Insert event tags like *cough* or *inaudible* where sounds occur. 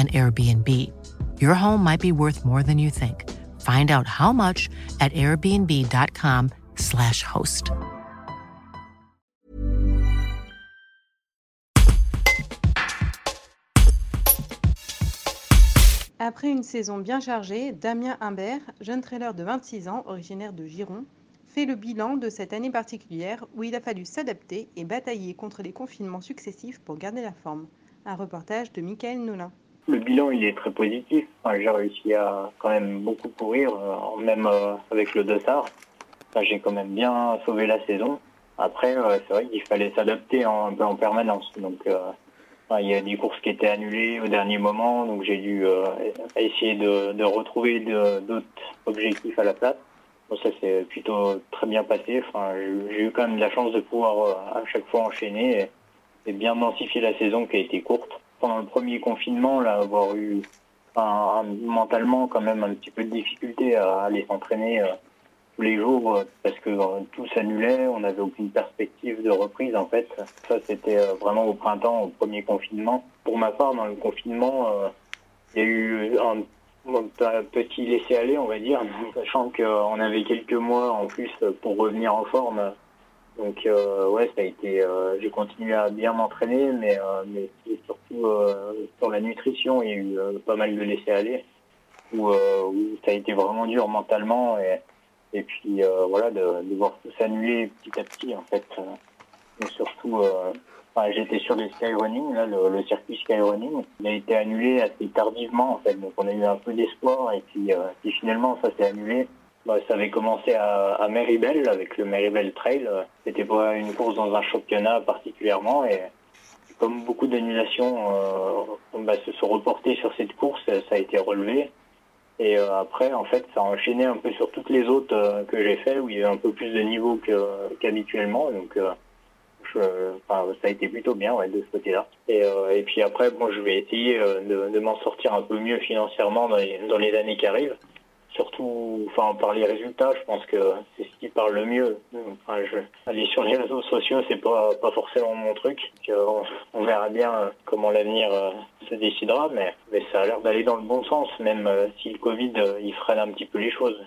an Airbnb. Your home might be worth more than you think. Find out how much at airbnb.com/slash host. Après une saison bien chargée, Damien Imbert, jeune trailer de 26 ans, originaire de Giron, fait le bilan de cette année particulière où il a fallu s'adapter et batailler contre les confinements successifs pour garder la forme. Un reportage de Michael Noulin. Le bilan, il est très positif. j'ai réussi à quand même beaucoup courir, euh, même euh, avec le dossard. j'ai quand même bien sauvé la saison. Après, euh, c'est vrai qu'il fallait s'adapter un peu en permanence. Donc, il y a des courses qui étaient annulées au dernier moment, donc j'ai dû essayer de, retrouver d'autres objectifs à la place. ça s'est plutôt très bien passé. J'ai eu quand même la chance de pouvoir à chaque fois enchaîner et bien densifier la saison qui a été courte. Pendant le premier confinement, là, avoir eu mentalement quand même un petit peu de difficulté à aller s'entraîner euh, tous les jours euh, parce que euh, tout s'annulait, on n'avait aucune perspective de reprise en fait. Ça c'était vraiment au printemps, au premier confinement. Pour ma part, dans le confinement, il y a eu un, un petit laisser-aller, on va dire, *laughs* sachant qu'on avait quelques mois en plus pour revenir en forme donc ouais, ça a été. J'ai continué à bien m'entraîner, mais mais surtout sur la nutrition, il y a eu pas mal de laisser aller, où, ça a été vraiment dur mentalement et et puis voilà de, de, voir tout s'annuler petit à petit en fait. mais surtout, j'étais sur le skyrunning, là, le, le, circuit skyrunning, il a été annulé assez tardivement en fait, donc on a eu un peu d'espoir et puis, puis finalement ça s'est annulé. Bah, ça avait commencé à, à Meribel avec le Meribel Trail. C'était pas une course dans un championnat particulièrement et comme beaucoup d'annulations euh, bah, se sont reportées sur cette course, ça a été relevé. Et euh, après, en fait, ça a enchaîné un peu sur toutes les autres euh, que j'ai fait où il y avait un peu plus de niveau qu'habituellement. donc, je, enfin, ça a été plutôt bien ouais, de ce côté-là. Et, et puis après, bon, je vais essayer de, de m'en sortir un peu mieux financièrement dans les, dans les années qui arrivent surtout enfin par les résultats je pense que c'est ce qui parle le mieux. Enfin, je, aller sur les réseaux sociaux c'est pas pas forcément mon truc. On, on, verra bien comment l'avenir euh, se décidera mais mais ça a l'air d'aller dans le bon sens même euh, si le Covid euh, il freine un petit peu les choses